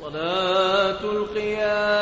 صلاة القيام.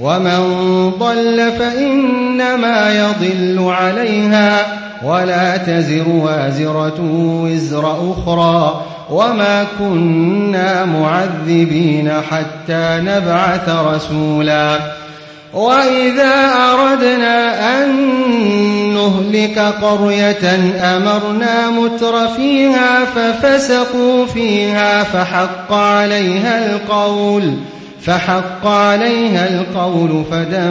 ومن ضل فإنما يضل عليها ولا تزر وازرة وزر أخرى وما كنا معذبين حتى نبعث رسولا وإذا أردنا أن نهلك قرية أمرنا متر فيها ففسقوا فيها فحق عليها القول فحق عليها القول فدمرناها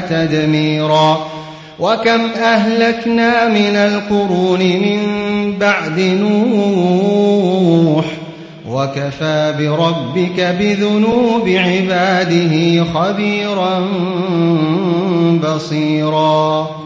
تدميرا. وكم أهلكنا من القرون من بعد نوح وكفى بربك بذنوب عباده خبيرا بصيرا.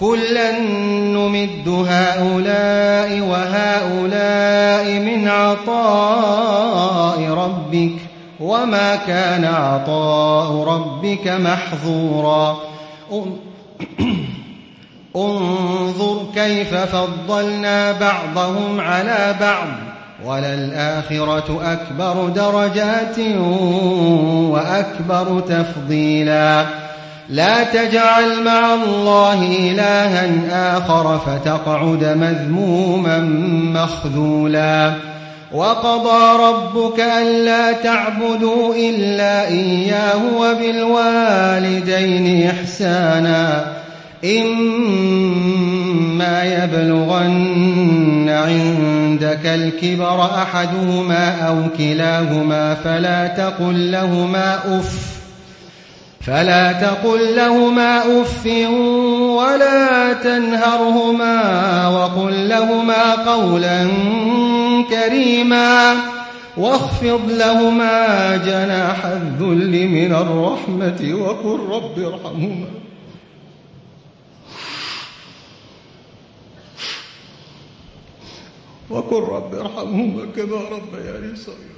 كلا نمد هؤلاء وهؤلاء من عطاء ربك وما كان عطاء ربك محظورا انظر كيف فضلنا بعضهم على بعض وللآخرة أكبر درجات وأكبر تفضيلا لا تجعل مع الله إلها آخر فتقعد مذموما مخذولا. وقضى ربك ألا تعبدوا إلا إياه وبالوالدين إحسانا. إما يبلغن عندك الكبر أحدهما أو كلاهما فلا تقل لهما أف فلا تقل لهما أف ولا تنهرهما وقل لهما قولا كريما واخفض لهما جناح الذل من الرحمة وقل رب ارحمهما. وقل رب ارحمهما كما ربياني صغيرا.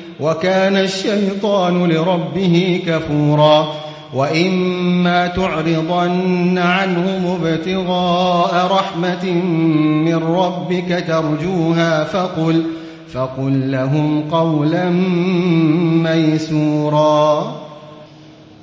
وكان الشيطان لربه كفورا وإما تعرضن عنهم ابتغاء رحمة من ربك ترجوها فقل فقل لهم قولا ميسورا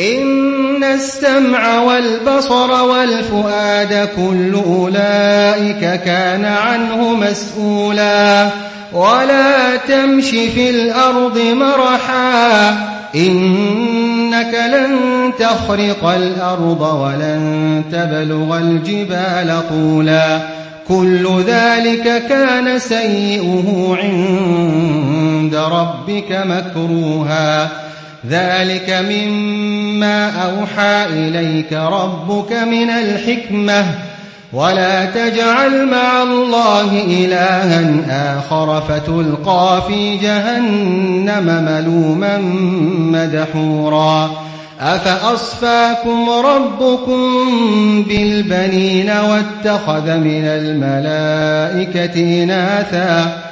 إن السمع والبصر والفؤاد كل أولئك كان عنه مسؤولا. ولا تمش في الأرض مرحا. إنك لن تخرق الأرض ولن تبلغ الجبال طولا. كل ذلك كان سيئه عند ربك مكروها. ذلك مما أوحى إليك ربك من الحكمة ولا تجعل مع الله إلها آخر فتلقى في جهنم ملوما مدحورا أفأصفاكم ربكم بالبنين واتخذ من الملائكة إناثا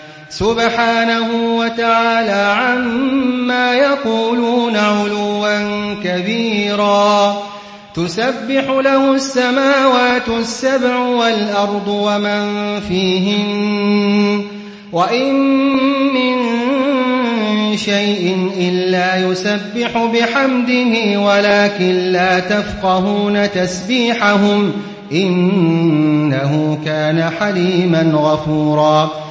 سبحانه وتعالى عما يقولون علوا كبيرا. تسبح له السماوات السبع والأرض ومن فيهن. وإن من شيء إلا يسبح بحمده ولكن لا تفقهون تسبيحهم. إنه كان حليما غفورا.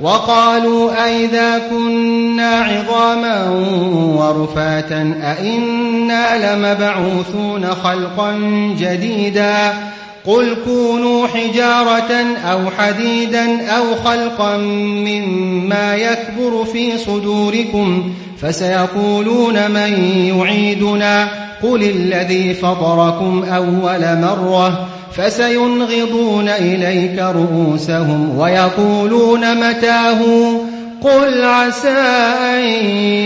وقالوا أئذا كنا عظاما ورفاتا أئنا لمبعوثون خلقا جديدا قل كونوا حجارة أو حديدا أو خلقا مما يكبر في صدوركم فسيقولون من يعيدنا قل الذي فطركم أول مرة فسينغضون إليك رؤوسهم ويقولون متاه قل عسى أن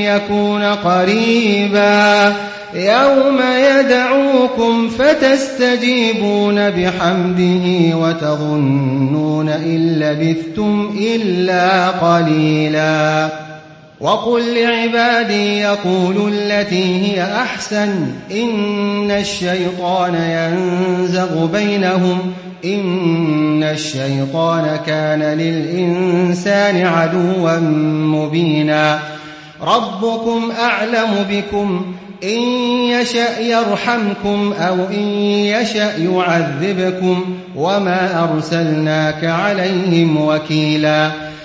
يكون قريبا يوم يدعوكم فتستجيبون بحمده وتظنون إن لبثتم إلا قليلا وقل لعبادي يقولوا التي هي أحسن إن الشيطان ينزغ بينهم إن الشيطان كان للإنسان عدوا مبينا. ربكم أعلم بكم إن يشأ يرحمكم أو إن يشأ يعذبكم وما أرسلناك عليهم وكيلا.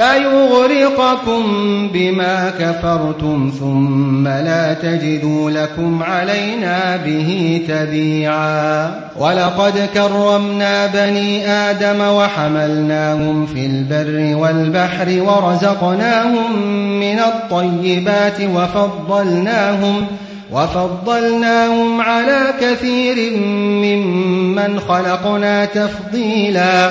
فيغرقكم بما كفرتم ثم لا تجدوا لكم علينا به تبيعا. ولقد كرمنا بني آدم وحملناهم في البر والبحر ورزقناهم من الطيبات وفضلناهم وفضلناهم على كثير ممن خلقنا تفضيلاً.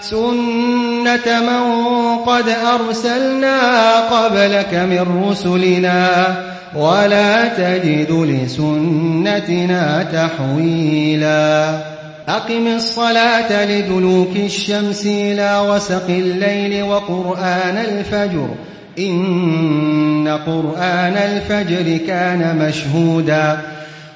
سنة من قد أرسلنا قبلك من رسلنا ولا تجد لسنتنا تحويلا أقم الصلاة لدلوك الشمس إلى وسق الليل وقرآن الفجر إن قرآن الفجر كان مشهودا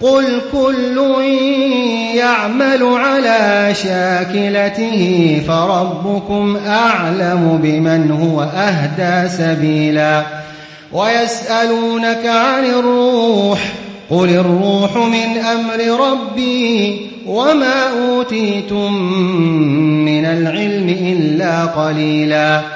قل كل يعمل على شاكلته فربكم أعلم بمن هو أهدى سبيلا. ويسألونك عن الروح قل الروح من أمر ربي وما أوتيتم من العلم إلا قليلا.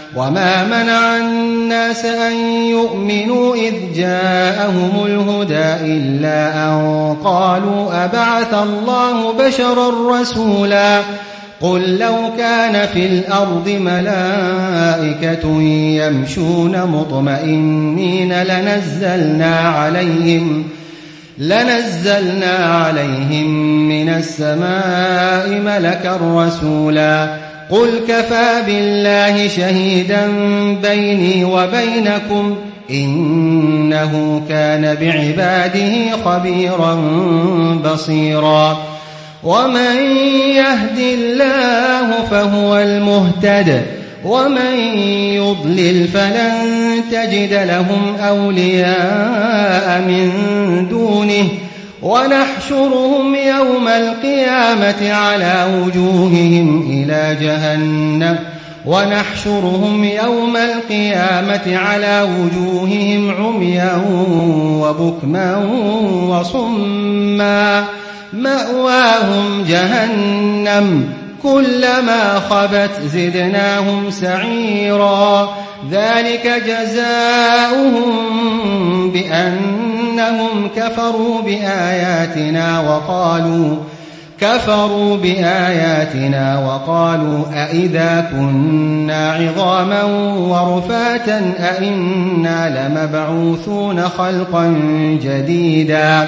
وما منع الناس أن يؤمنوا إذ جاءهم الهدى إلا أن قالوا أبعث الله بشرا رسولا قل لو كان في الأرض ملائكة يمشون مطمئنين لنزلنا عليهم لنزلنا عليهم من السماء ملكا رسولا قل كفى بالله شهيدا بيني وبينكم إنه كان بعباده خبيرا بصيرا ومن يهد الله فهو المهتد ومن يضلل فلن تجد لهم أولياء من دونه ونحشرهم يوم القيامة على وجوههم إلى جهنم. ونحشرهم يوم القيامة على وجوههم عميا وبكما وصما. مأواهم جهنم. كلما خبت زدناهم سعيرا. ذلك جزاؤهم بأنهم كفروا بآياتنا وقالوا كفروا بآياتنا وقالوا أئذا كنا عظاما ورفاتا أئنا لمبعوثون خلقا جديدا.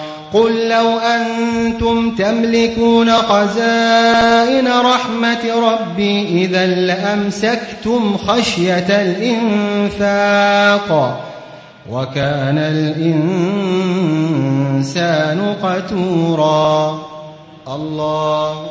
قل لو أنتم تملكون خزائن رحمة ربي إذا لأمسكتم خشية الإنفاق وكان الإنسان قتورا. الله.